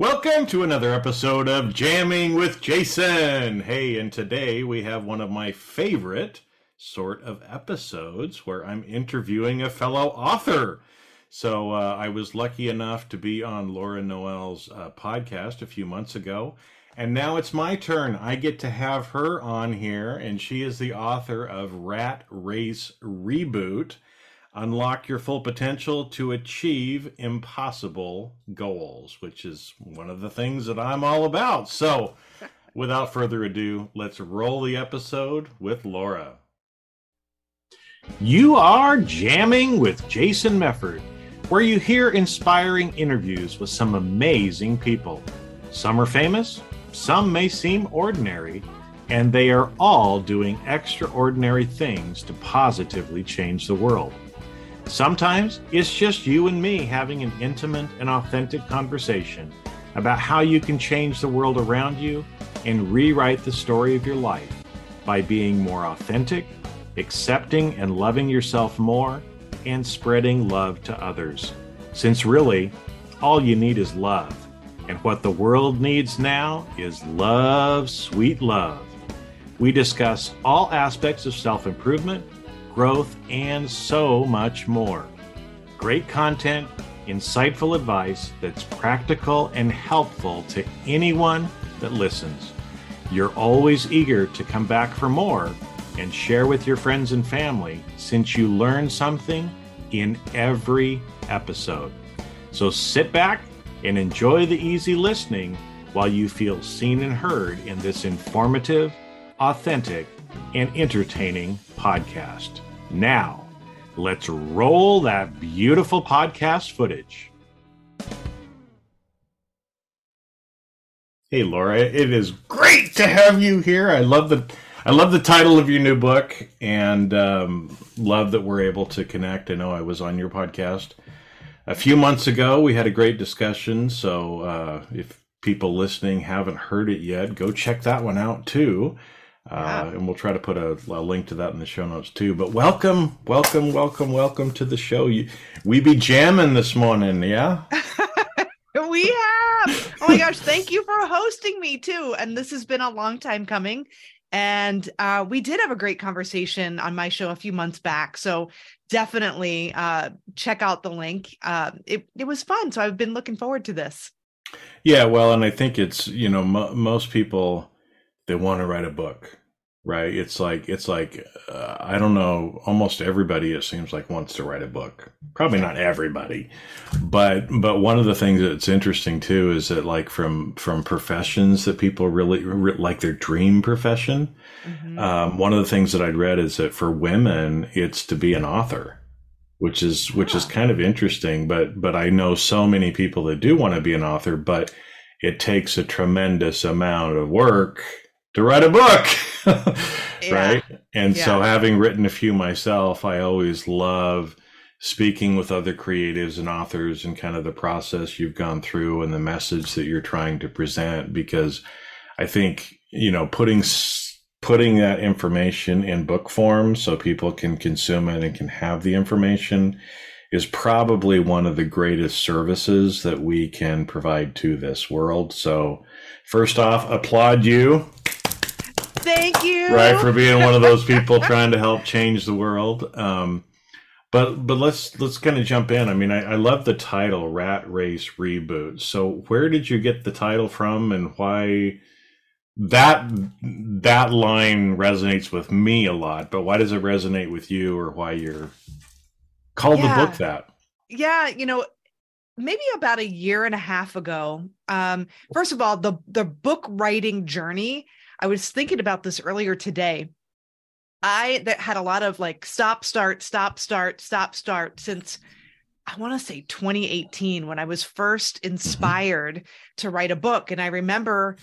Welcome to another episode of Jamming with Jason. Hey, and today we have one of my favorite sort of episodes where I'm interviewing a fellow author. So uh, I was lucky enough to be on Laura Noel's uh, podcast a few months ago. And now it's my turn. I get to have her on here, and she is the author of Rat Race Reboot Unlock Your Full Potential to Achieve Impossible Goals, which is one of the things that I'm all about. So, without further ado, let's roll the episode with Laura. You are jamming with Jason Mefford, where you hear inspiring interviews with some amazing people. Some are famous, some may seem ordinary, and they are all doing extraordinary things to positively change the world. Sometimes it's just you and me having an intimate and authentic conversation about how you can change the world around you and rewrite the story of your life by being more authentic, accepting and loving yourself more, and spreading love to others. Since really, all you need is love. And what the world needs now is love, sweet love. We discuss all aspects of self improvement growth, and so much more. Great content, insightful advice that's practical and helpful to anyone that listens. You're always eager to come back for more and share with your friends and family since you learn something in every episode. So sit back and enjoy the easy listening while you feel seen and heard in this informative, authentic, and entertaining podcast. Now, let's roll that beautiful podcast footage. Hey Laura, it is great to have you here. I love the I love the title of your new book and um, love that we're able to connect. I know I was on your podcast a few months ago. We had a great discussion. So uh, if people listening haven't heard it yet, go check that one out too. Uh, and we'll try to put a, a, link to that in the show notes too. But welcome, welcome, welcome, welcome to the show. You, we be jamming this morning, yeah? we have. Oh my gosh, thank you for hosting me too. And this has been a long time coming. And uh, we did have a great conversation on my show a few months back. So definitely uh, check out the link. Uh, it, it was fun. So I've been looking forward to this. Yeah, well, and I think it's, you know, most people, they want to write a book right? It's like it's like uh, i don't know almost everybody it seems like wants to write a book. Probably not everybody but but one of the things that's interesting too is that like from from professions that people really, like their dream profession mm-hmm. um, one of the things that i'd read is that for women it's to be an author which is which is kind of interesting but but i know so many people that do want to be an author but it takes a tremendous amount of work to write a book. right. And yeah. so, having written a few myself, I always love speaking with other creatives and authors and kind of the process you've gone through and the message that you're trying to present because I think, you know, putting putting that information in book form so people can consume it and can have the information is probably one of the greatest services that we can provide to this world. So, first off, applaud you Thank you. Right for being one of those people trying to help change the world. Um, but but let's let's kind of jump in. I mean, I, I love the title "Rat Race Reboot." So where did you get the title from, and why? That that line resonates with me a lot. But why does it resonate with you, or why you're called yeah. the book that? Yeah, you know, maybe about a year and a half ago. Um, first of all, the the book writing journey I was thinking about this earlier today. I that had a lot of like stop, start, stop, start, stop, start since I want to say 2018 when I was first inspired to write a book. And I remember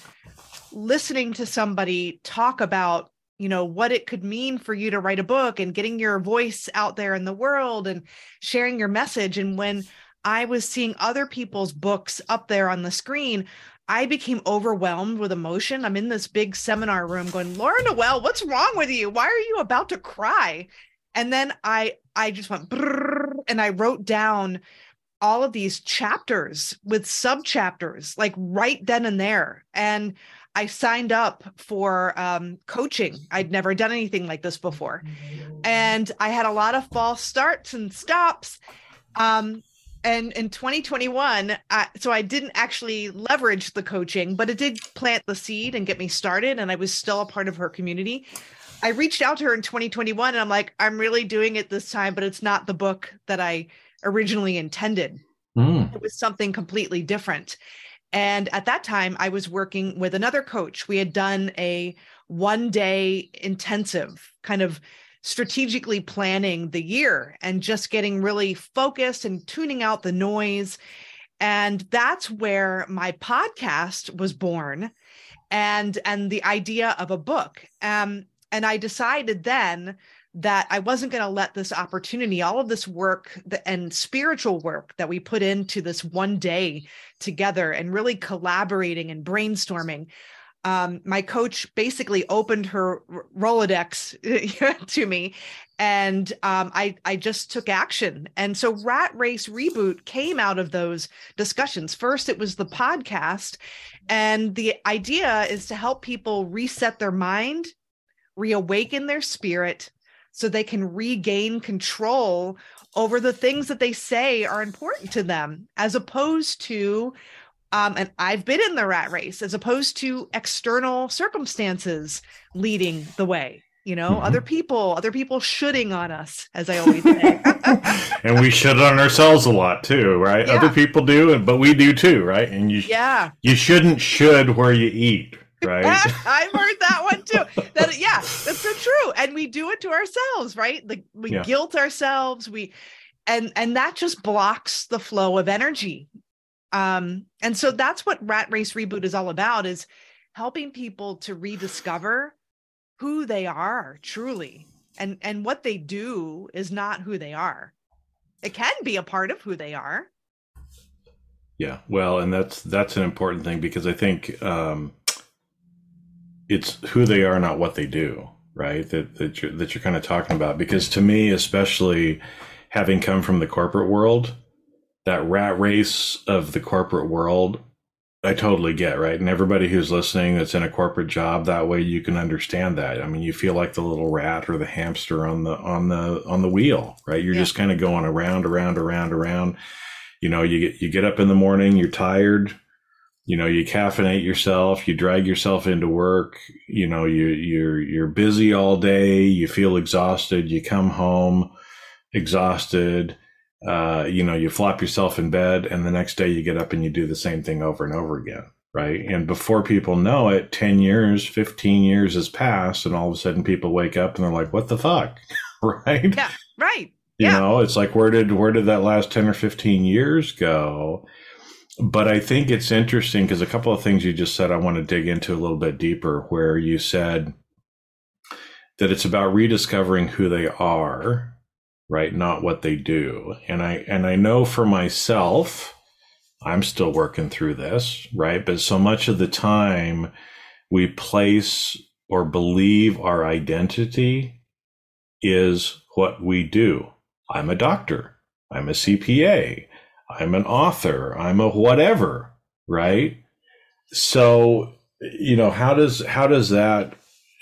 listening to somebody talk about, you know, what it could mean for you to write a book and getting your voice out there in the world and sharing your message. And when I was seeing other people's books up there on the screen, I became overwhelmed with emotion. I'm in this big seminar room going, Laura Noel, what's wrong with you? Why are you about to cry? And then I I just went and I wrote down all of these chapters with sub chapters, like right then and there. And I signed up for um, coaching. I'd never done anything like this before. And I had a lot of false starts and stops. Um, and in 2021, I, so I didn't actually leverage the coaching, but it did plant the seed and get me started. And I was still a part of her community. I reached out to her in 2021 and I'm like, I'm really doing it this time, but it's not the book that I originally intended. Mm. It was something completely different. And at that time, I was working with another coach. We had done a one day intensive kind of strategically planning the year and just getting really focused and tuning out the noise. And that's where my podcast was born and and the idea of a book. Um, and I decided then that I wasn't going to let this opportunity, all of this work and spiritual work that we put into this one day together and really collaborating and brainstorming. Um, my coach basically opened her Rolodex to me, and um, I I just took action. And so Rat Race Reboot came out of those discussions. First, it was the podcast, and the idea is to help people reset their mind, reawaken their spirit, so they can regain control over the things that they say are important to them, as opposed to, um, and I've been in the rat race, as opposed to external circumstances leading the way. You know, mm-hmm. other people, other people shooting on us, as I always say. and we should on ourselves a lot too, right? Yeah. Other people do, but we do too, right? And you, yeah, you shouldn't should where you eat, right? I've heard that one too. That yeah, that's so true. And we do it to ourselves, right? Like we yeah. guilt ourselves. We and and that just blocks the flow of energy. Um, and so that's what Rat Race Reboot is all about: is helping people to rediscover who they are truly, and and what they do is not who they are. It can be a part of who they are. Yeah, well, and that's that's an important thing because I think um, it's who they are, not what they do, right? That that you're, that you're kind of talking about. Because to me, especially having come from the corporate world, that rat race of the corporate world, I totally get right. And everybody who's listening that's in a corporate job, that way you can understand that. I mean, you feel like the little rat or the hamster on the on the on the wheel, right? You're yeah. just kind of going around, around, around, around. You know, you get you get up in the morning, you're tired you know you caffeinate yourself you drag yourself into work you know you you're you're busy all day you feel exhausted you come home exhausted uh, you know you flop yourself in bed and the next day you get up and you do the same thing over and over again right? And before people know it 10 years 15 years has passed and all of a sudden people wake up and they're like what the fuck? Right? Yeah right. You yeah. know it's like where did where did that last 10 or 15 years go? But I think it's interesting because a couple of things you just said I want to dig into a little bit deeper, where you said that it's about rediscovering who they are, right? Not what they do. And I and I know for myself, I'm still working through this, right? But so much of the time we place or believe our identity is what we do. I'm a doctor. I'm a CPA. I'm an author, I'm a whatever, right? So, you know, how does how does that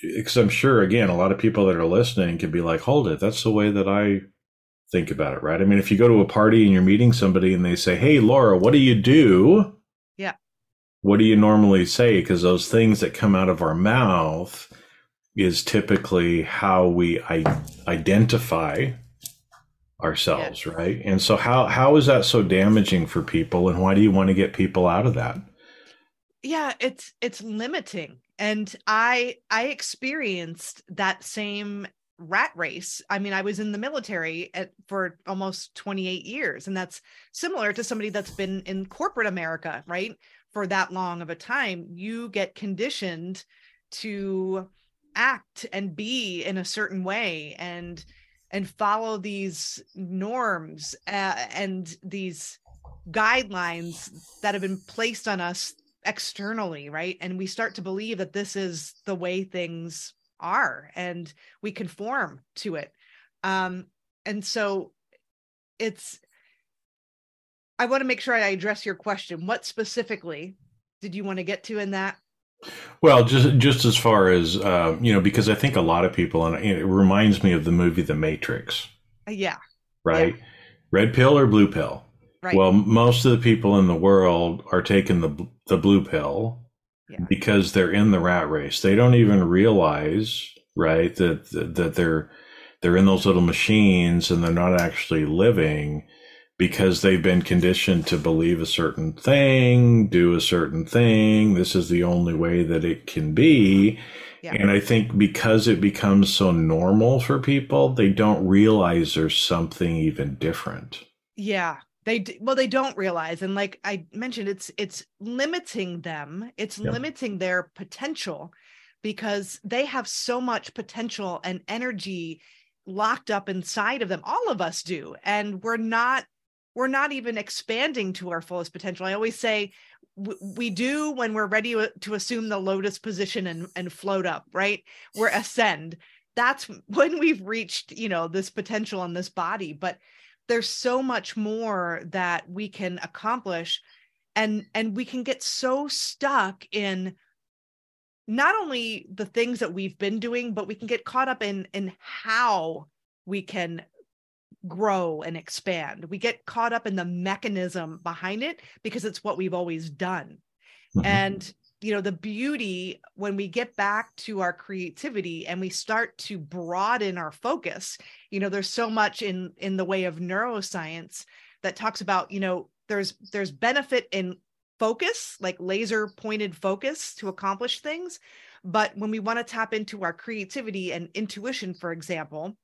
because I'm sure again a lot of people that are listening can be like, "Hold it, that's the way that I think about it." Right? I mean, if you go to a party and you're meeting somebody and they say, "Hey, Laura, what do you do?" Yeah. What do you normally say because those things that come out of our mouth is typically how we I- identify ourselves, yeah. right? And so how how is that so damaging for people and why do you want to get people out of that? Yeah, it's it's limiting. And I I experienced that same rat race. I mean, I was in the military at, for almost 28 years and that's similar to somebody that's been in corporate America, right? For that long of a time, you get conditioned to act and be in a certain way and and follow these norms uh, and these guidelines that have been placed on us externally right and we start to believe that this is the way things are and we conform to it um and so it's I want to make sure I address your question. What specifically did you want to get to in that? Well, just just as far as uh, you know, because I think a lot of people, and it reminds me of the movie The Matrix. Uh, yeah. Right. Yeah. Red pill or blue pill. Right. Well, most of the people in the world are taking the the blue pill yeah. because they're in the rat race. They don't even realize, right, that that they're they're in those little machines and they're not actually living because they've been conditioned to believe a certain thing, do a certain thing. This is the only way that it can be. Yeah. And I think because it becomes so normal for people, they don't realize there's something even different. Yeah. They well they don't realize and like I mentioned it's it's limiting them. It's limiting their potential because they have so much potential and energy locked up inside of them all of us do and we're not we're not even expanding to our fullest potential. I always say we do when we're ready to assume the lotus position and, and float up, right? We're ascend. That's when we've reached, you know, this potential in this body. But there's so much more that we can accomplish. And and we can get so stuck in not only the things that we've been doing, but we can get caught up in in how we can grow and expand. We get caught up in the mechanism behind it because it's what we've always done. Mm-hmm. And you know the beauty when we get back to our creativity and we start to broaden our focus you know there's so much in in the way of neuroscience that talks about you know there's there's benefit in focus like laser pointed focus to accomplish things but when we want to tap into our creativity and intuition for example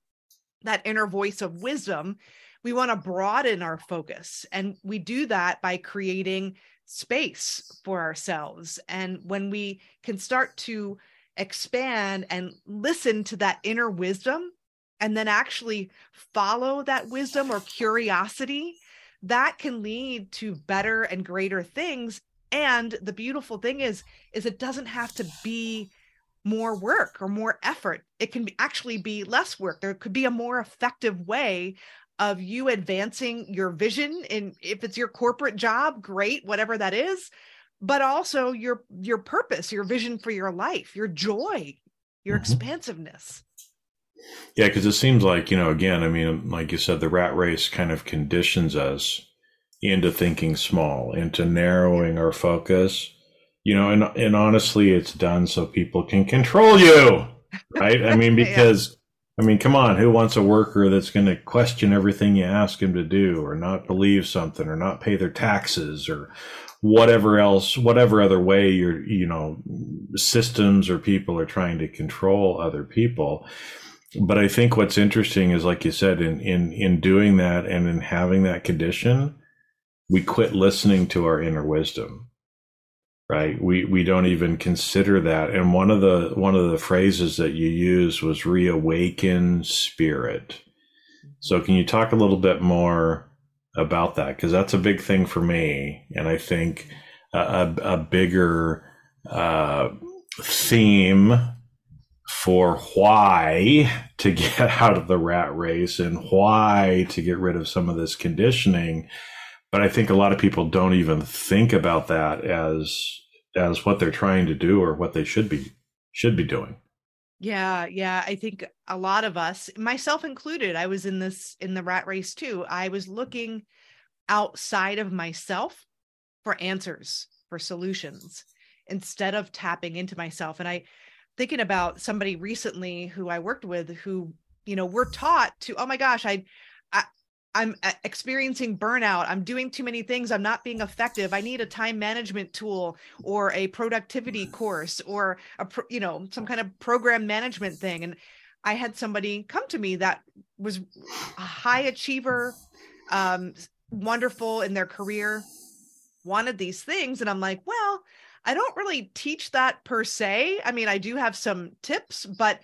that inner voice of wisdom, we want to broaden our focus. And we do that by creating space for ourselves. And when we can start to expand and listen to that inner wisdom, and then actually follow that wisdom or curiosity, that can lead to better and greater things. And the beautiful thing is, is it doesn't have to be more work or more effort. It can actually be less work. There could be a more effective way of you advancing your vision and if it's your corporate job, great, whatever that is, but also your your purpose, your vision for your life, your joy, your mm-hmm. expansiveness. Yeah, because it seems like, you know, again, I mean, like you said, the rat race kind of conditions us into thinking small, into narrowing our focus you know, and and honestly, it's done so people can control you, right? I mean, because. I mean, come on, who wants a worker that's going to question everything you ask him to do, or not believe something, or not pay their taxes, or whatever else, whatever other way your you know systems or people are trying to control other people. But I think what's interesting is, like you said, in in in doing that and in having that condition, we quit listening to our inner wisdom right? We we don't even consider that. And one of the one of the phrases that you used was reawaken spirit. So can you talk a little bit more about that? Because that's a big thing for me. And i think a, a bigger uh, theme for why to get out of the rat race and why to get rid of some of this conditioning but I think a lot of people don't even think about that as as what they're trying to do or what they should be should be doing. Yeah, yeah, I think a lot of us, myself included, I was in this in the rat race too. I was looking outside of myself for answers, for solutions instead of tapping into myself and I thinking about somebody recently who I worked with who, you know, we're taught to, oh my gosh, I I'm uh, experiencing burnout. I'm doing too many things. I'm not being effective. I need a time management tool or a productivity course or a you know some kind of program management thing. And I had somebody come to me that was a high achiever, um, wonderful in their career, wanted these things, and I'm like, well, I don't really teach that per se. I mean, I do have some tips, but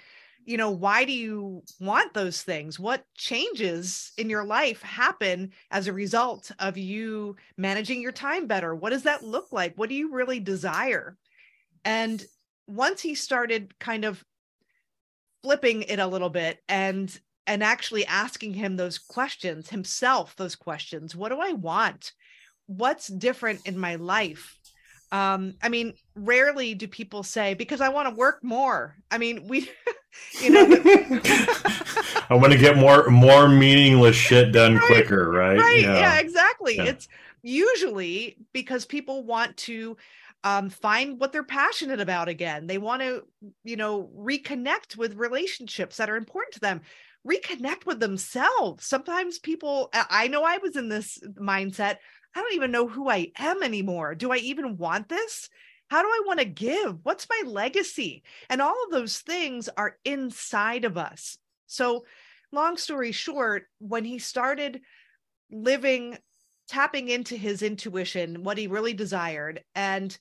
you know why do you want those things? What changes in your life happen as a result of you managing your time better? What does that look like? What do you really desire? And once he started kind of flipping it a little bit and and actually asking him those questions himself those questions what do i want? What's different in my life? Um i mean rarely do people say because i want to work more. I mean we you know i want to get more more meaningless shit done right, quicker right? right. Yeah, yeah. exactly. Yeah. it's usually because people want to um, find what they're passionate about again. They want to you know reconnect with relationships that are important to them. Reconnect with themselves. Sometimes people i know i was in this mindset. I don't even know who I am anymore. Do I even want this? How do I want to give? What's my legacy? And all of those things are inside of us. So, long story short, when he started living, tapping into his intuition, what he really desired, and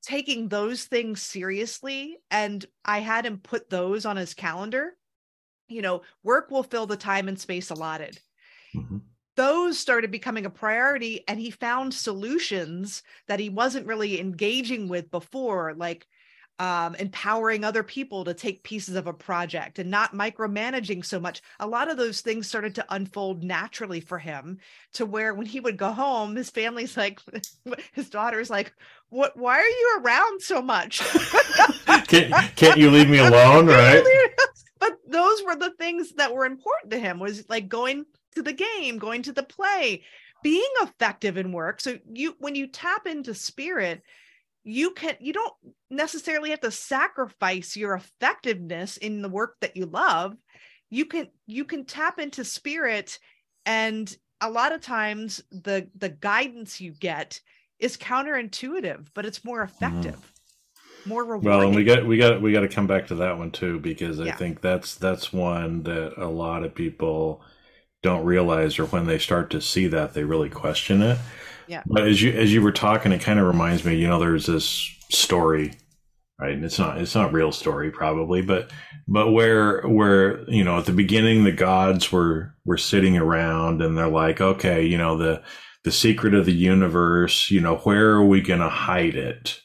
taking those things seriously, and I had him put those on his calendar, you know, work will fill the time and space allotted. Mm-hmm those started becoming a priority and he found solutions that he wasn't really engaging with before like um, empowering other people to take pieces of a project and not micromanaging so much. A lot of those things started to unfold naturally for him to where when he would go home his family's like his daughter's like what why are you around so much? Can't, can't you leave me alone right? but those were the things that were important to him was like going to the game, going to the play, being effective in work. So you when you tap into spirit, you can you don't necessarily have to sacrifice your effectiveness in the work that you love. You can you can tap into spirit and a lot of times the the guidance you get is counterintuitive, but it's more mm-hmm. effective. Mm-hmm more rewarding. Well, and we got we got we got to come back to that one too because I yeah. think that's that's one that a lot of people don't realize or when they start to see that they really question it. Yeah. But as you as you were talking it kind of reminds me you know there's this story right? And it's not it's not real story probably but but where where you know at the beginning the gods were were sitting around and they're like okay you know the the secret of the universe you know where are we going to hide it?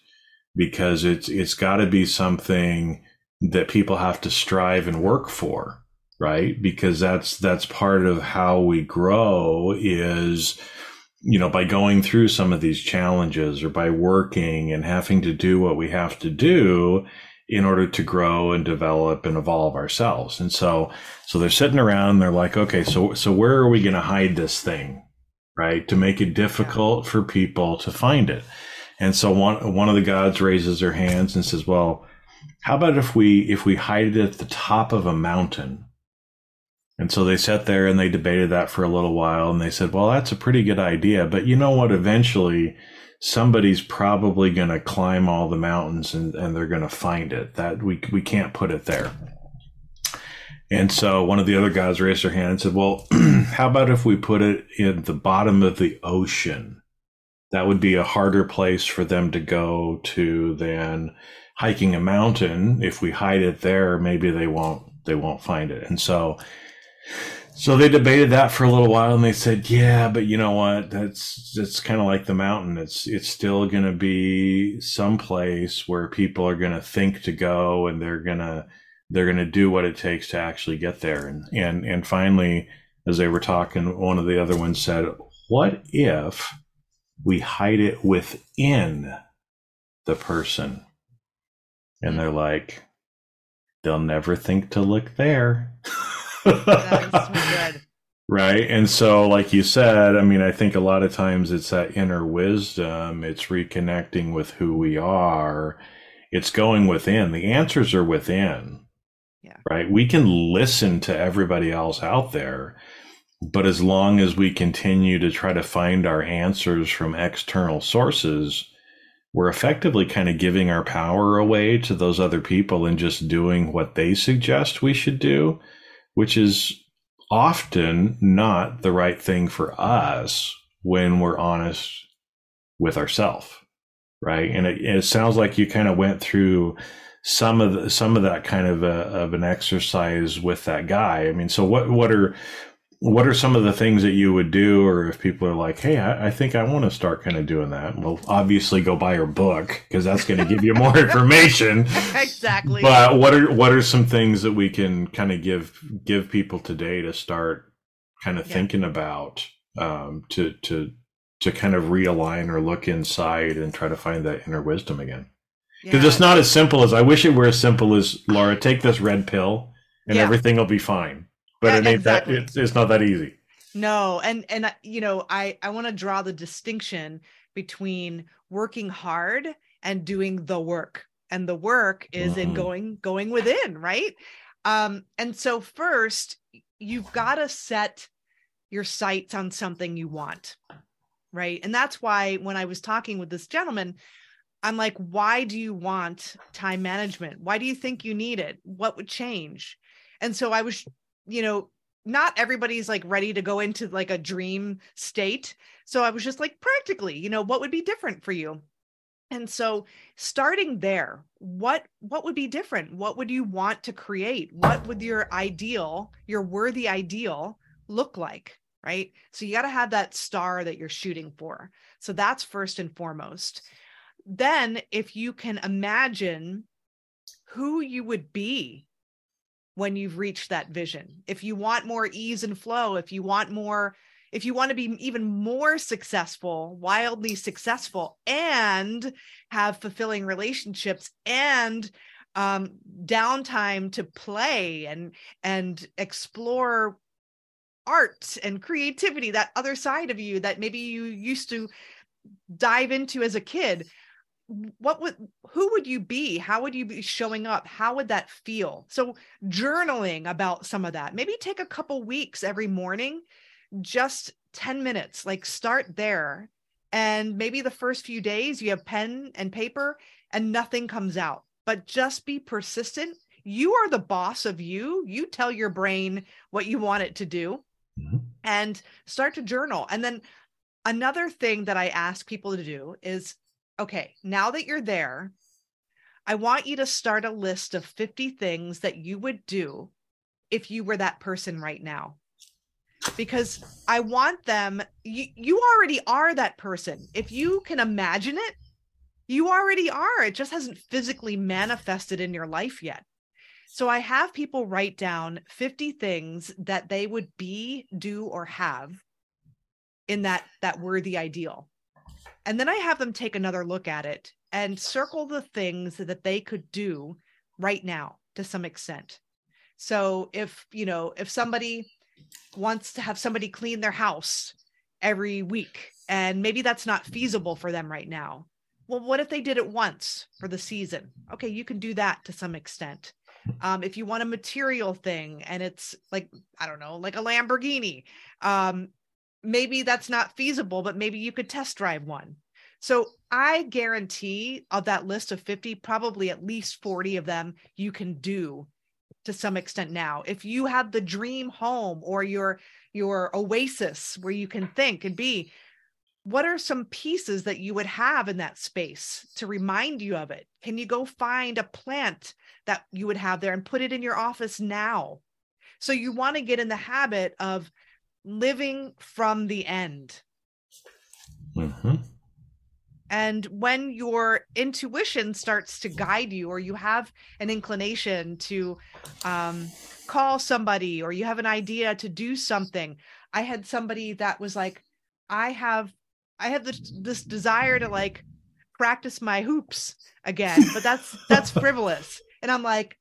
Because it's it's got to be something that people have to strive and work for right? Because that's that's part of how we grow is you know by going through some of these challenges or by working and having to do what we have to do in order to grow and develop and evolve ourselves. And so so they're sitting around they're like, okay, so so where are we going to hide this thing? Right? To make it difficult for people to find it. And so one one of the gods raises their hands and says, "Well, how about if we if we hide it at the top of a mountain and so they sat there and they debated that for a little while and they said, well, that's a pretty good idea. But you know what? Eventually, somebody's probably going to climb all the mountains and, and they're going to find it. That we, we can't put it there. And so one of the other guys raised their hand and said, well, how about if we put it in the bottom of the ocean? That would be a harder place for them to go to than hiking a mountain. If we hide it there, maybe they won't, they won't find it. And so so they debated that for a little while and they said, yeah, but you know what? That's, that's kind of like the mountain. It's, it's still going to be some place where people are going to think to go and they're going to, they're to do what it takes to actually get there. And, and, and finally, as they were talking, one of the other ones said, what if we hide it within the person? And they're like, they'll never think to look there. right. And so, like you said, I mean, I think a lot of times it's that inner wisdom, it's reconnecting with who we are, it's going within. The answers are within. Yeah. Right. We can listen to everybody else out there. But as long as we continue to try to find our answers from external sources, we're effectively kind of giving our power away to those other people and just doing what they suggest we should do which is often not the right thing for us when we're honest with ourselves right? And it, it, sounds like you kind of went through some of the, some of that kind of a, of an exercise with that guy. I mean so what what are what are some of the things that you would do or if people are like hey i, I think i want to start kind of doing that well obviously go buy your book because that's going to give you more information exactly but what are what are some things that we can kind of give give people today to start kind of yeah. thinking about um, to to to kind of realign or look inside and try to find that inner wisdom again. Because yeah. it's not as simple as I wish it were as simple as Laura, take this red pill and yeah. everything will be fine. But yeah, it ain't exactly. that it's, it's not that easy. No, and and you know, I I want to draw the distinction between working hard and doing the work. And the work is mm-hmm. in going going within, right? Um and so first you've got to set your sights on something you want. Right? And that's why when I was talking with this gentleman, I'm like, why do you want time management? Why do you think you need it? What would change? And so I was, you know, not everybody's like ready to go into like a dream state. So I was just like, practically, you know, what would be different for you? And so starting there, what what would be different? What would you want to create? What would your ideal, your worthy ideal look like? Right. So you got to have that star that you're shooting for. So that's first and foremost. Then, if you can imagine who you would be when you've reached that vision. If you want more ease and flow, if you want more, if you want to be even more successful, wildly successful, and have fulfilling relationships and um, downtime to play and and explore art and creativity, that other side of you that maybe you used to dive into as a kid what would who would you be? How would you be showing up? How would that feel? So journaling about some of that. Maybe take a couple weeks every morning just 10 minutes like start there. And maybe the first few days you have pen and paper and nothing comes out but just be persistent. You are the boss of you. You tell your brain what you want it to do mm-hmm. and start to journal. And then another thing that i ask people to do is okay, now that you're there, I want you to start a list of 50 things that you would do if you were that person right now. Because I want them, you, you already are that person. If you can imagine it, you already are. It just hasn't physically manifested in your life yet. So I have people write down 50 things that they would be, do, or have in that that worthy ideal. And then I have them take another look at it and circle the things that they could do right now to some extent. So if, you know, if somebody wants to have somebody clean their house every week and maybe that's not feasible for them right now. Well, what if they did it once for the season? Okay, you can do that to some extent. Um, if you want a material thing and it's like, I don't know, like a Lamborghini, um, maybe that's not feasible, but maybe you could test drive one. So I guarantee of that list of 50, probably at least 40 of them you can do to some extent now. If you have the dream home or your your oasis where you can think and be, what are some pieces that you would have in that space to remind you of it? Can you go find a plant that you would have there and put it in your office now? So you want to get in the habit of living from the end. Mm-hmm. And when your intuition starts to guide you, or you have an inclination to um, call somebody, or you have an idea to do something, I had somebody that was like, I have, I have this, this desire to like practice my hoops again, but that's that's frivolous. And I'm like,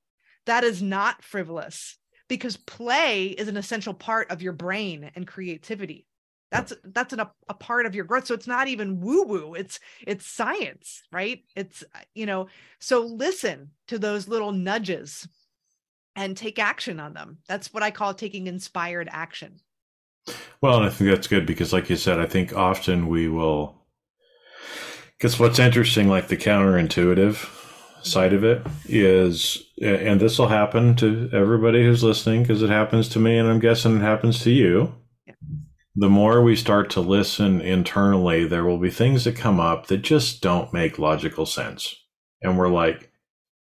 that is not frivolous because play is an essential part of your brain and creativity. That's that's an, a, part of your growth. So it's not even woo woo it's it's science right? It's you know so listen to those little nudges and take action on them. That's what i call taking inspired action. Well and i think that's good because like you said i think often we will because what's interesting like the counterintuitive side of it is, and this will happen to everybody who's listening because it happens to me, and I'm guessing it happens to you. Yeah. The more we start to listen internally, there will be things that come up that just don't make logical sense. And we're like,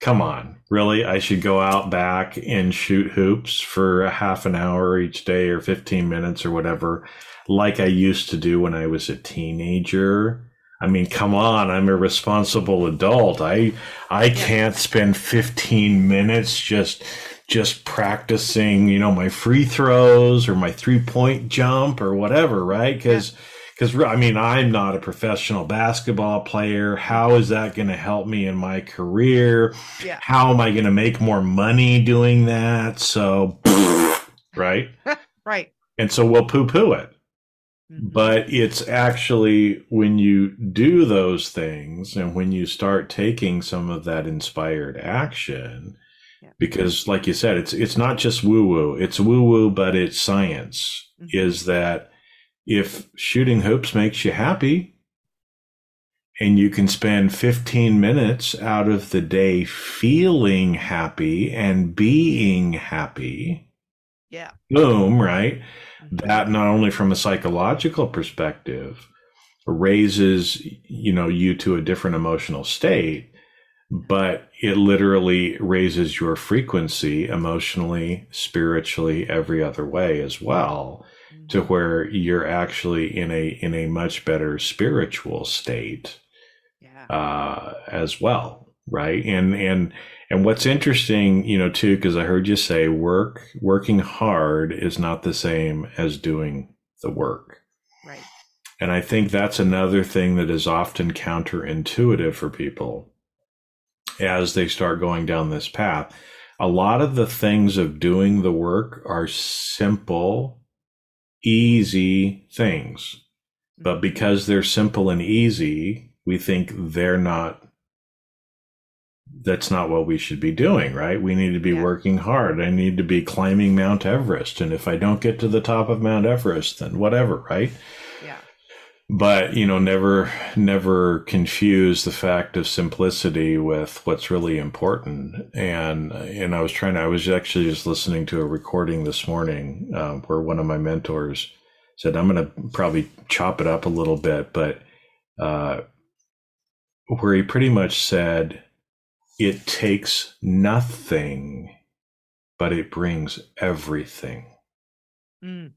come on, really? I should go out back and shoot hoops for a half an hour each day or 15 minutes or whatever, like I used to do when I was a teenager I mean, come on, I'm a responsible adult. I I can't spend 15 minutes just just practicing, you know, my free throws or my three-point jump or whatever, right? Cuz because I mean, I'm not a professional basketball player. How is that going to help me in my career? Yeah. How am I going to make more money doing that? So, right. right. And so we'll poo poo it. Mhm. But it's actually when you do those things and when you start taking some of that inspired action, Yeah. because like you said, it's it's not just woo woo, it's woo woo, but it's science. Mhm. Is that if shooting hoops makes you happy and you can spend 15 minutes out of the day feeling happy and being happy, yeah. boom, right? That not only from a psychological perspective raises you know you to a different emotional state but it literally raises your frequency emotionally spiritually every other way as well to where you're actually in a in a much better spiritual state yeah. uh, as well, right? And and and what's interesting, you know, too, because I heard you say work working hard is not the same as doing the work, right. and I think that's another thing that is often counterintuitive for people as they start going down this path. A lot of the things of doing the work are simple, easy things. But mm-hmm. because they're simple and easy, we think they're not, that's not what we should be doing, right? We need to be Yeah. working hard. I need to be climbing Mount Everest. And if I don't get to the top of Mount Everest, then whatever, right? Yeah. But, you know, never, never confuse the fact of simplicity with what's really important. And, and I was trying to, I was actually just listening to a recording this morning uh, where one of my mentors said, I'm going to probably chop it up a little bit, but uh, where he pretty much said, it takes nothing, but it brings everything. Mm.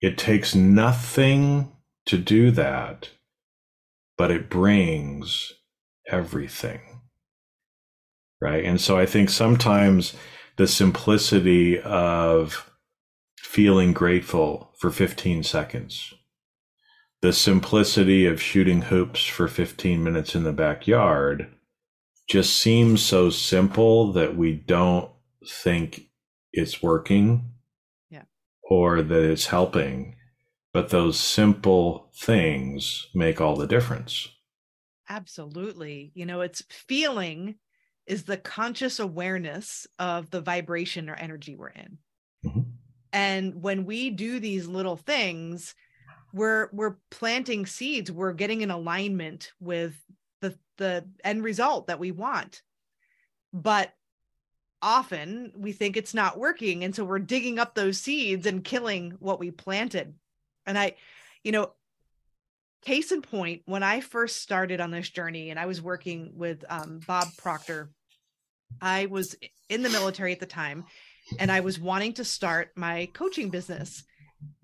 It takes nothing to do that, but it brings everything. Right. And so I think sometimes the simplicity of feeling grateful for 15 seconds, the simplicity of shooting hoops for 15 minutes in the backyard just seems so simple that we don't think it's working Yeah. or that it's helping. But those simple things make all the difference. Absolutely. You know, it's feeling is the conscious awareness of the vibration or energy we're in. Mhm. And when we do these little things, we're we're planting seeds, we're getting in alignment with the the end result that we want. But often we think it's not working and so we're digging up those seeds and killing what we planted. And I you know, case in point, when I first started on this journey and I was working with um, Bob Proctor, I was in the military at the time and I was wanting to start my coaching business.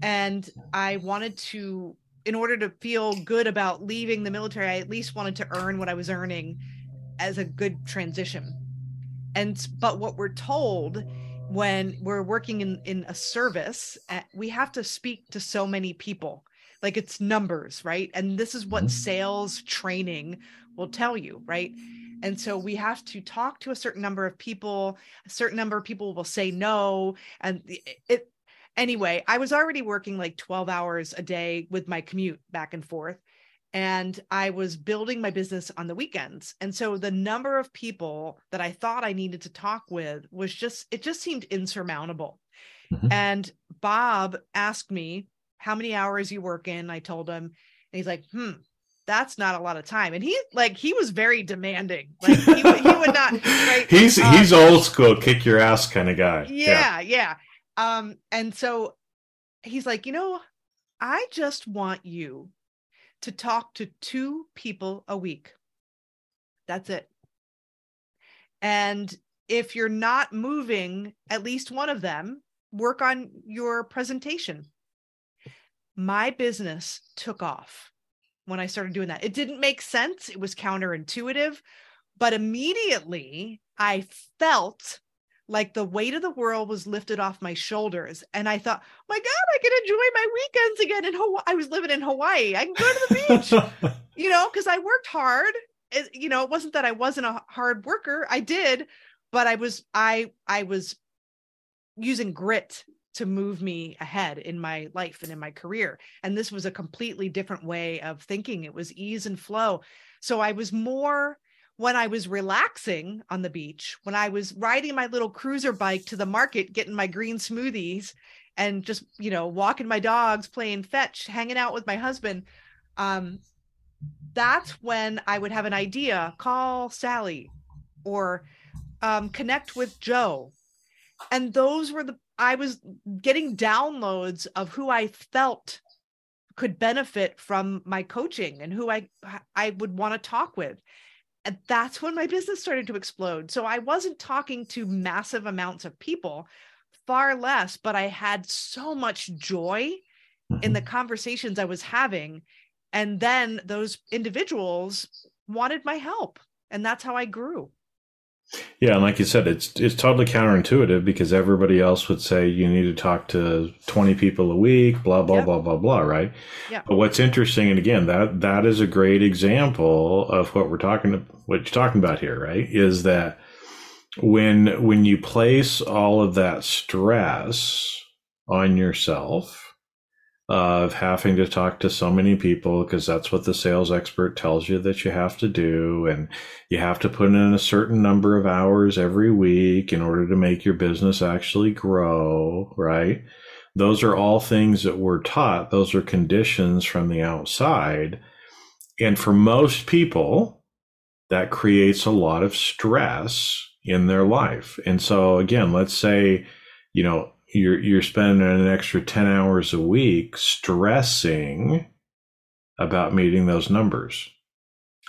And I wanted to, in order to feel good about leaving the military, I at least wanted to earn what I was earning as a good transition. And, but what we're told when we're working in, in a service, uh, we have to speak to so many people like it's numbers, right? And this is what Mhm. sales training will tell you, right? And so we have to talk to a certain number of people, a certain number of people will say no. And it, it anyway, I was already working like 12 hours a day with my commute back and forth. And I was building my business on the weekends. And so the number of people that I thought I needed to talk with was just, it just seemed insurmountable. Mhm. And Bob asked me, how many hours you work in? I told him, and he's like, hmm, that's not a lot of time. And he like he was very demanding. Like he, would- he would not right. He's Um, he's old school, kick your ass kind of guy. yeah, yeah. Um, and so he's like, you know, I just want you to talk to two people a week. That's it. And if you're not moving at least one of them, work on your presentation. My business took off when I started doing that. It didn't make sense, it was counterintuitive, but immediately I felt like the weight of the world was lifted off my shoulders and i thought my god i can enjoy my weekends again in hawaii i was living in hawaii i can go to the beach. You know because i worked hard it, you know it wasn't that i wasn't a hard worker i did but i was i i was using grit to move me ahead in my life and in my career and this was a completely different way of thinking it was ease and flow. So i was more when I was relaxing on the beach, when I was riding my little cruiser bike to the market, getting my green smoothies and just, you know, walking my dogs, playing fetch, hanging out with my husband, um, that's when I would have an idea, call Sally or um, connect with Joe. And those were the, I was getting downloads of who I felt could benefit from my coaching and who I I would want to talk with and that's when my business started to explode. So I wasn't talking to massive amounts of people, far less, but I had so much joy mm-hmm. in the conversations I was having. And then those individuals wanted my help. And that's how I grew. Yeah, and like you said, it's it's totally counterintuitive because everybody else would say you need to talk to twenty people a week, blah blah yep. blah blah blah, right? Yeah. But what's interesting, and again, that that is a great example of what we're talking what you're talking about here, right? Is that when when you place all of that stress on yourself of having to talk to so many people because that's what the sales expert tells you that you have to do. And you have to put in a certain number of hours every week in order to make your business actually grow, right? Those are all things that we're taught. Those are conditions from the outside. And for most people, that creates a lot of stress in their life. And so, again, let's say, you know, you're you're spending an extra 10 hours a week stressing about meeting those numbers.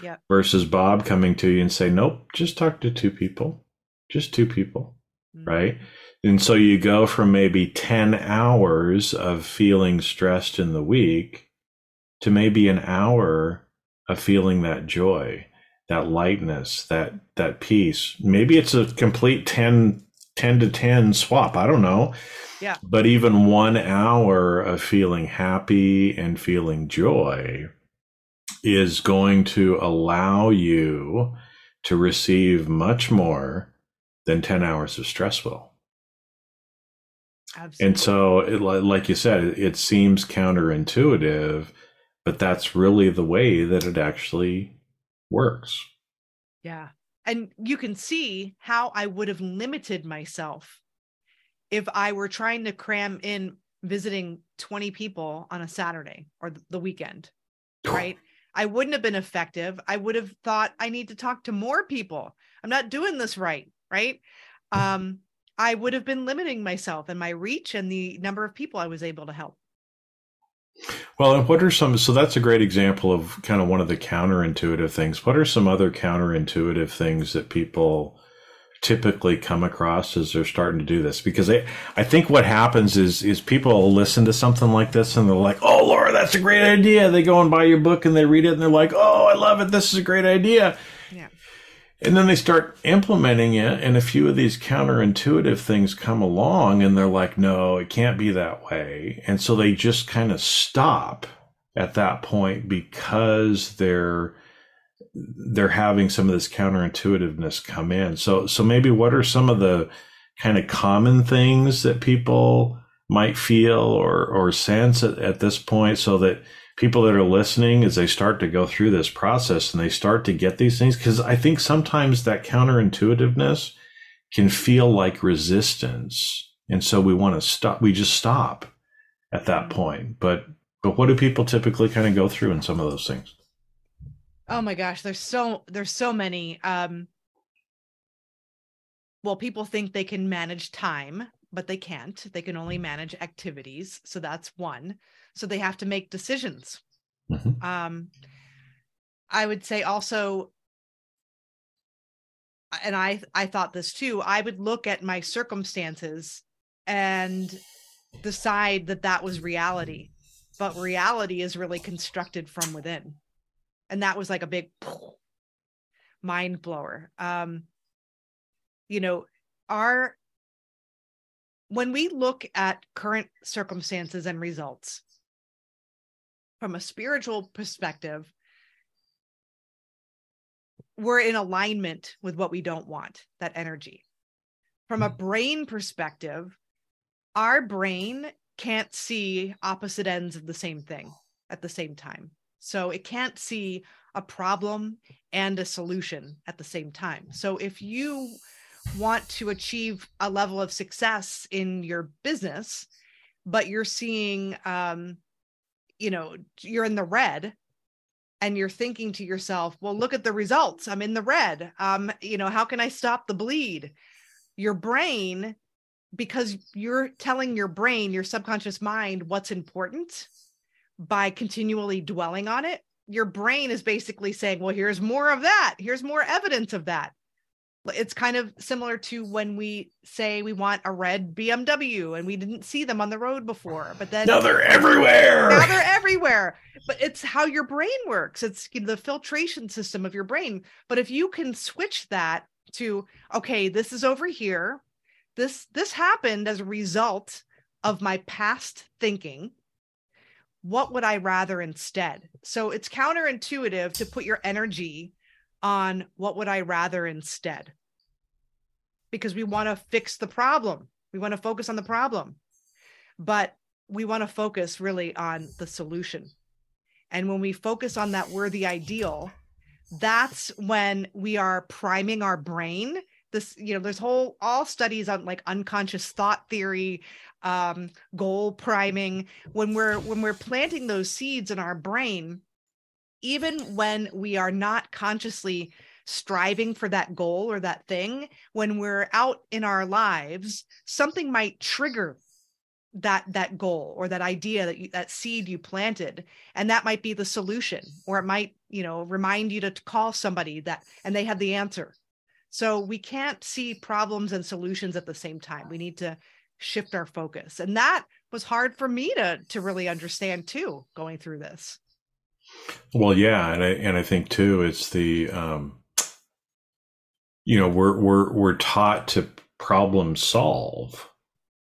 Yeah. Versus Bob coming to you and say, "Nope, just talk to two people. Just two people." Mm-hmm. Right? And so you go from maybe 10 hours of feeling stressed in the week to maybe an hour of feeling that joy, that lightness, that that peace. Maybe it's a complete 10 10 to 10 swap. I don't know. Yeah. But even one hour of feeling happy and feeling joy is going to allow you to receive much more than 10 hours of stress will. Absolutely. And so, it, like you said, it, it seems counterintuitive, but that's really the way that it actually works. Yeah and you can see how I would have limited myself if I were trying to cram in visiting 20 people on a Saturday or the weekend, right? I wouldn't have been effective. I would have thought I need to talk to more people. I'm not doing this right, right? Um, I would have been limiting myself and my reach and the number of people I was able to help. Well, and what are some? So that's a great example of kind of one of the counterintuitive things. What are some other counterintuitive things that people typically come across as they're starting to do this? Because I, I think what happens is is people listen to something like this and they're like, "Oh, Laura, that's a great idea." They go and buy your book and they read it and they're like, "Oh, I love it. This is a great idea." And then they start implementing it, and a few of these counterintuitive things come along, and they're like, no, it can't be that way. And so they just kind of stop at that point because they're they're having some of this counterintuitiveness come in. So so maybe what are some of the kind of common things that people might feel or or sense at, at this point so that people that are listening as they start to go through this process and they start to get these things because i think sometimes that counterintuitiveness can feel like resistance. And so we want to stop we just stop at that point. But but what do people typically kind of go through in some of those things? Oh my gosh there's so there's so many um well people think they can manage time but they can't. They can only manage activities so that's one so they have to make decisions. Mm-hmm. um i would say also and i i thought this too i would look at my circumstances and decide that that was reality but reality is really constructed from within. And that was like a big mind blower. Um you know our when we look at current circumstances and results from a spiritual perspective, we're in alignment with what we don't want, that energy. From a brain perspective, our brain can't see opposite ends of the same thing at the same time. So it can't see a problem and a solution at the same time. So if you want to achieve a level of success in your business, but you're seeing, um, you know, you're in the red and you're thinking to yourself, well, look at the results. I'm in the red. Um, you know, how can I stop the bleed? Your brain, because you're telling your brain, your subconscious mind, what's important by continually dwelling on it, your brain is basically saying, well, here's more of that. Here's more evidence of that it's kind of similar to when we say we want a red BMW and we didn't see them on the road before, but then now they're everywhere. Now they're everywhere. But it's how your brain works. It's the filtration system of your brain. But if you can switch that to okay, this is over here. This this happened as a result of my past thinking. What would I rather instead? So it's counterintuitive to put your energy on what would I rather instead? Because we want to fix the problem. We want to focus on the problem. But we want to focus really on the solution. And when we focus on that worthy ideal, that's when we are priming our brain. This, you know, there's whole all studies on like unconscious thought theory, um, goal priming. When we're when we're planting those seeds in our brain, even when we are not consciously striving for that goal or that thing, when we're out in our lives, something might trigger that that goal or that idea that you, that seed you planted and that might be the solution or it might you know remind you to call somebody that and they have the answer. So we can't see problems and solutions at the same time. We need to shift our focus. And that was hard for me to to really understand too going through this well, yeah, and I and I think too, it's the um, you know we're we're we're taught to problem solve.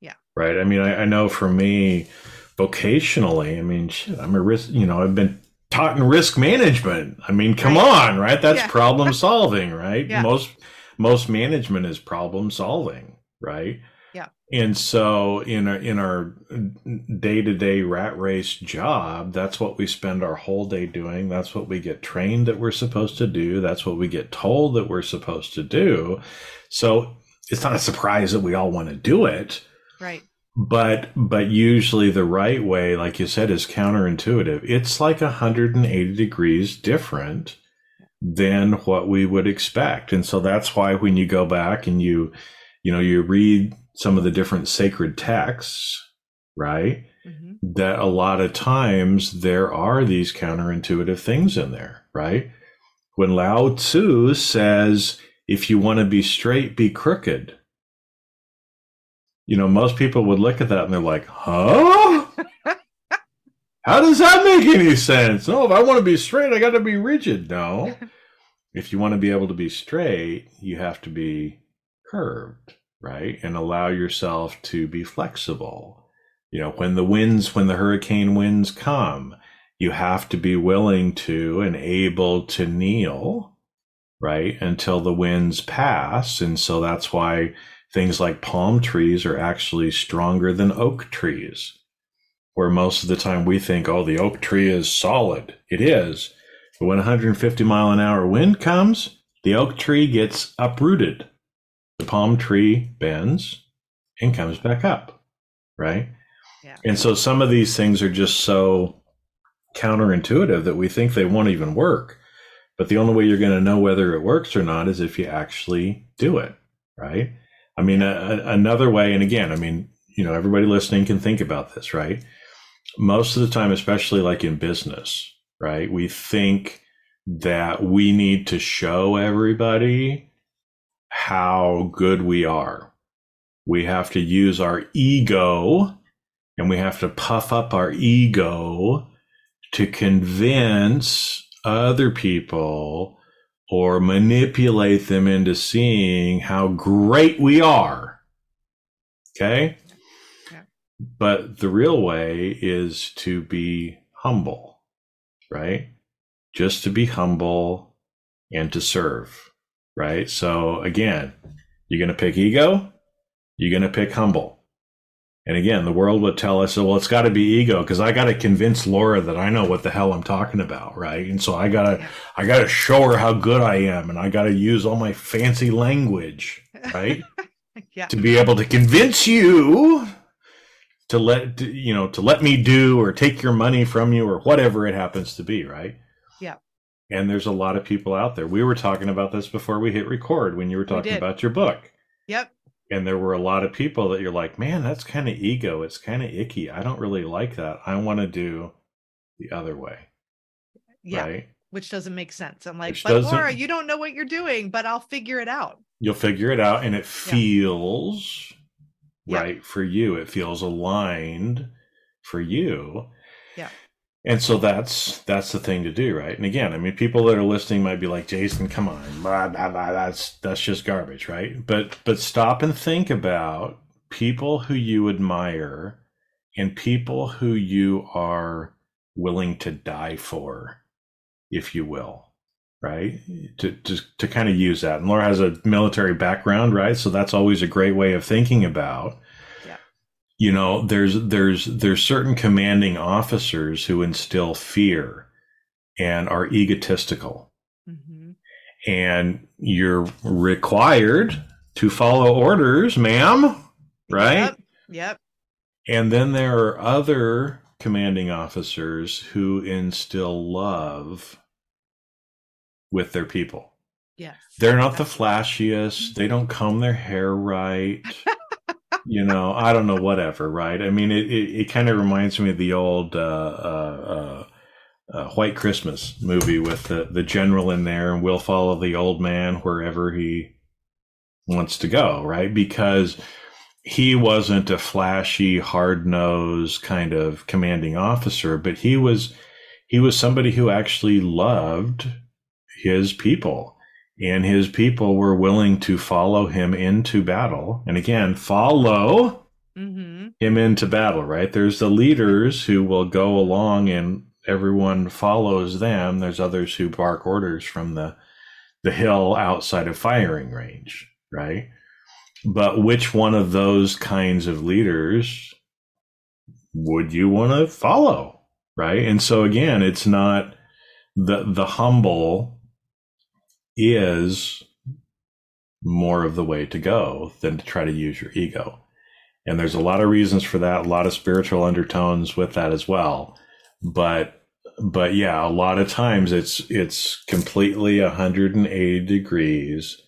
Yeah. Right. I mean, I, I know for me, vocationally, I mean, shit, I'm a risk. You know, I've been taught in risk management. I mean, come right. on, right? That's yeah. problem solving, right? Yeah. Most most management is problem solving, right? And so in our, in our day to day rat race job, that's what we spend our whole day doing. That's what we get trained that we're supposed to do. That's what we get told that we're supposed to do. So it's not a surprise that we all want to do it. Right. But but usually the right way, like you said, is counterintuitive. It's like 180 degrees different than what we would expect. And so that's why when you go back and you you know you read some of the different sacred texts, right? Mm-hmm. That a lot of times there are these counterintuitive things in there, right? When Lao Tzu says, if you want to be straight, be crooked. You know, most people would look at that and they're like, huh? How does that make any sense? No, if I want to be straight, I got to be rigid. No. if you want to be able to be straight, you have to be curved right? And allow yourself to be flexible. You know, when the winds, when the hurricane winds come, you have to be willing to and able to kneel, right? Until the winds pass. And so that's why things like palm trees are actually stronger than oak trees, where most of the time we think, oh, the oak tree is solid. It is. But when 150 mile an hour wind comes, the oak tree gets uprooted the palm tree bends and comes back up, right? Yeah. And so some of these things are just so counterintuitive that we think they won't even work. But the only way you're going to know whether it works or not is if you actually do it, right? I mean, a, a, another way, and again, I mean, you know, everybody listening can think about this, right? Most of the time, especially like in business, right? We think that we need to show everybody how good we are. We have to use our ego and we have to puff up our ego to convince other people or manipulate them into seeing how great we are. Okay? But the real way is to be humble, right? Just to be humble and to serve, right? So again, you're going to pick ego, you're going to pick humble. And again, the world would tell us, well, it's got to be ego because I got to convince Laura that I know what the hell I'm talking about, right? And so I gotta, I gotta show her how good I am, and I gotta use all my fancy language, right? yeah. To be able to convince you to let you know to let me do or take your money from you or whatever it happens to be, right? And there's a lot of people out there. We were talking about this before we hit record when you were talking about your book. Yep and there were a lot of people that you're like, man, that's kind of ego. It's kind of icky. I don't really like that. I want to do the other way. Yeah. Right? Which doesn't make sense. I'm like, Which but Laura, you don't know what you're doing, but I'll figure it out. You'll figure it out and it feels yeah. right yeah. for you. It feels aligned for you. Yeah and so that's that's the thing to do right? And again i mean people that are listening might be like jason come on blah, blah, blah, that's that's just garbage right? But but stop and think about people who you admire and people who you are willing to die for if you will right? To to, to kind of use that. And laura has a military background right? So that's always a great way of thinking about you know there's there's there's certain commanding officers who instill fear and are egotistical. Mm-hmm. and you're required to follow orders ma'am right? Yep. yep. And then there are other commanding officers who instill love with their people. Yes they're not the flashiest. They don't comb their hair right you know, I don't know, whatever, right? I mean, it, it, it kind of reminds me of the old uh, uh, uh, White Christmas movie with the, the general in there, and we'll follow the old man wherever he wants to go, right? Because he wasn't a flashy, hard nosed kind of commanding officer, but he was he was somebody who actually loved his people and his people were willing to follow him into battle. And again, follow mm-hmm. him into battle, right? There's the leaders who will go along and everyone follows them. There's others who bark orders from the, the hill outside of firing range, right? But which one of those kinds of leaders would you want to follow, right? And so again, it's not the the humble is more of the way to go than to try to use your ego. And there's a lot of reasons for that, a lot of spiritual undertones with that as well. But but yeah, a lot of times it's it's completely 180 degrees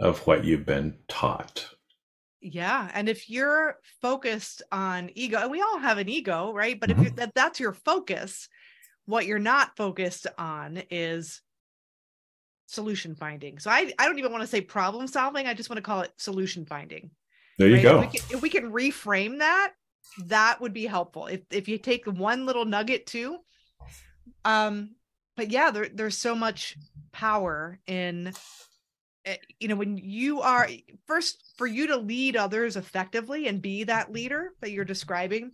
of what you've been taught. Yeah, and if you're focused on ego, and we all have an ego, right? But mm-hmm. if that, that's your focus, what you're not focused on is solution finding. So I, I don't even want to say problem solving. I just want to call it solution finding. There you right? go. If we, can, if we, can, reframe that, that would be helpful. If if you take one little nugget too. Um, but yeah, there, there's so much power in eh, you know when you are first for you to lead others effectively and be that leader that you're describing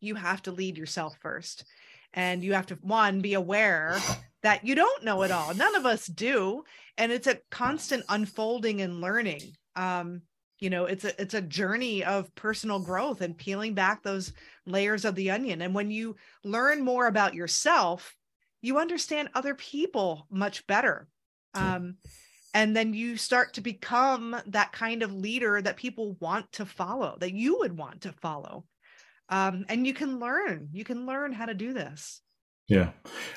you have to lead yourself first and you have to one be aware that you don't know it all. None of us do. And it's a constant unfolding and learning. Um you know it's a it's a journey of personal growth and peeling back those layers of the onion. And when you learn more about yourself you understand other people much better. Um and then you start to become that kind of leader that people want to follow that you would want to follow. Um, and you can learn. You can learn how to do this yeah.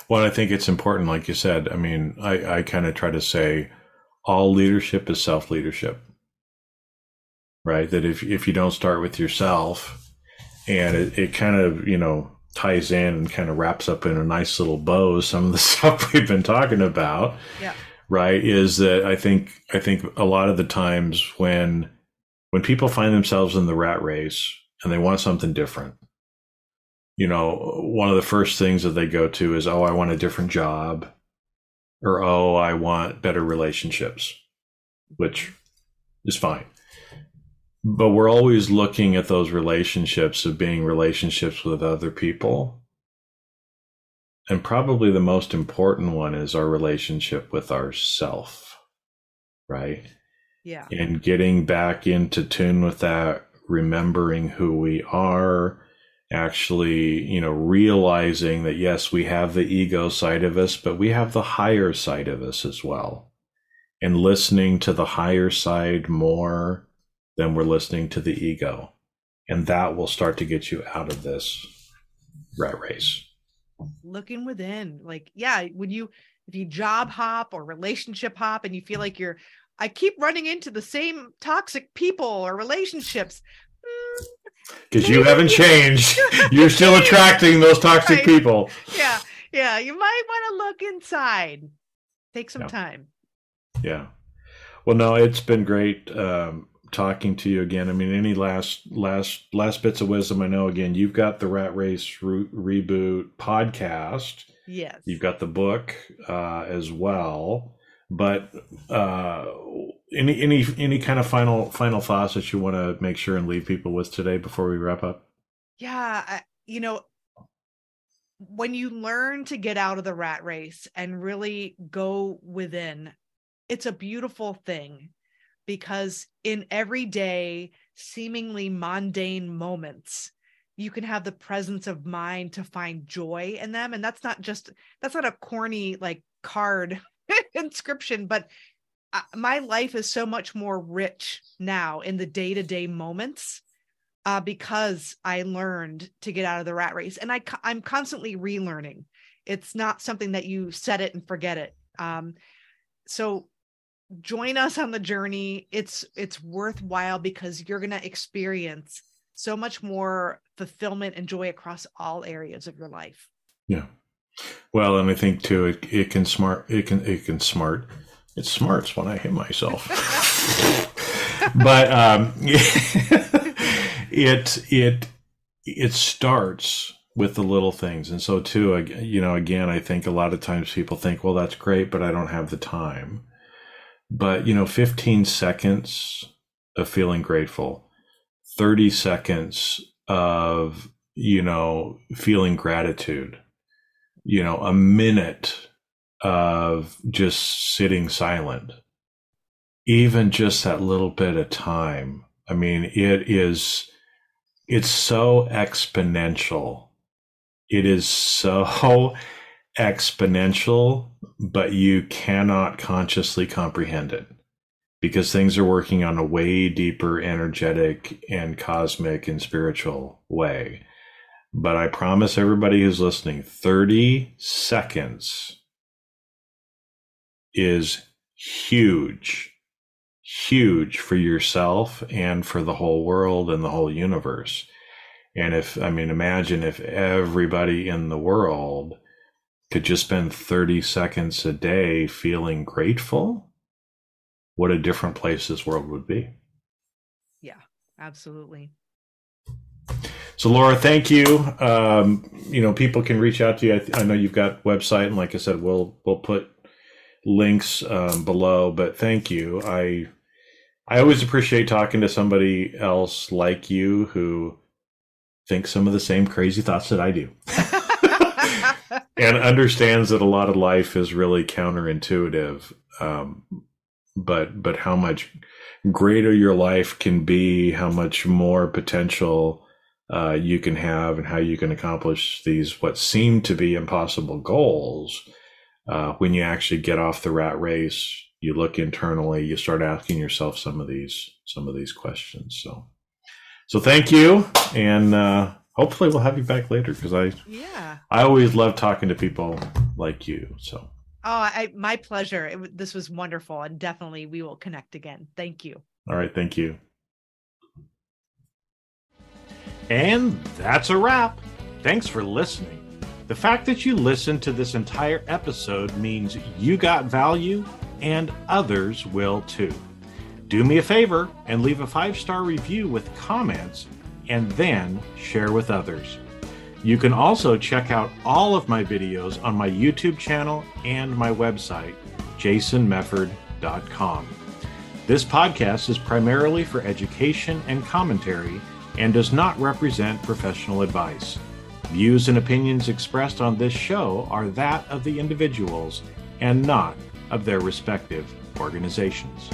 Well i think it's important like you said i mean i i kind of try to say all leadership is self leadership right? That if if you don't start with yourself and it, it kind of you know ties in and kind of wraps up in a nice little bow some of the stuff we've been talking about yeah. right is that i think i think a lot of the times when when people find themselves in the rat race and they want something different. You know, one of the first things that they go to is, oh, I want a different job, or oh, I want better relationships, which is fine. but we're always looking at those relationships of being relationships with other people. And probably the most important one is our relationship with ourself, right? Yeah. And getting back into tune with that, remembering who we are, actually, you know, realizing that yes, we have the ego side of us, but we have the higher side of us as well. And listening to the higher side more than we're listening to the ego. And that will start to get you out of this rat race. Looking within, like, yeah, when you, if you job hop or relationship hop and you feel like you're, I keep running into the same toxic people or relationships. Because you haven't changed. You're still attracting those toxic right. people. Yeah. Yeah. You might want to look inside. Take some yeah. time. Yeah. Well, no, it's been great. Um, talking to you again. I mean, any last last last bits of wisdom? I know again, you've got the Rat Race Re- reboot podcast. Yes, you've got the book uh, as well. But uh, any any any kind of final final thoughts that you want to make sure and leave people with today before we wrap up? Yeah, I, you know, when you learn to get out of the rat race and really go within, it's a beautiful thing because in everyday, seemingly mundane moments, you can have the presence of mind to find joy in them. And that's not just, that's not a corny like card inscription, but uh, my life is so much more rich now in the day to day moments uh, because I learned to get out of the rat race. And I, I'm constantly relearning. It's not something that you set it and forget it. Um, so join us on the journey it's it's worthwhile because you're to experience so much more fulfillment and joy across all areas of your life yeah well and i think too it, it can smart it can it can smart it smarts when i hit myself. But um it it it starts with the little things. And so too you know again i think a lot of times people think well that's great but i don't have the time. But, you know, 15 seconds of feeling grateful, 30 seconds of, you know, feeling gratitude, you know, a minute of just sitting silent, even just that little bit of time. I mean, it is, it's so exponential. It is so exponential, but you cannot consciously comprehend it because things are working on a way deeper energetic and cosmic and spiritual way. But I promise everybody who's listening 30 seconds is huge, huge for yourself and for the whole world and the whole universe. And if, I mean, imagine if everybody in the world could just spend 30 seconds a day feeling grateful, what a different place this world would be. Yeah, absolutely. So, Laura, thank you. Um, you know, people can reach out to you. I, th- I, know you've got website, and like I said, we'll we'll put links um, below. But thank you. I I always appreciate talking to somebody else like you who thinks some of the same crazy thoughts that I do. and understands that a lot of life is really counterintuitive. Um, but but how much greater your life can be, how much more potential uh, you can have, and how you can accomplish these what seem to be impossible goals. Uh, when you actually get off the rat race, you look internally, you start asking yourself some of these some of these questions. So, so thank you, and uh, hopefully we'll have you back later because I yeah I always love talking to people like you. So oh, I my pleasure. It, this was wonderful, and definitely we will connect again. Thank you. All right, thank you. And that's a wrap. Thanks for listening. The fact that you listened to this entire episode means you got value and others will too. Do me a favor and leave a five star review with comments and then share with others. You can also check out all of my videos on my YouTube channel and my website, jasonmefford.com. This podcast is primarily for education and commentary and does not represent professional advice. Views and opinions expressed on this show are that of the individuals and not of their respective organizations.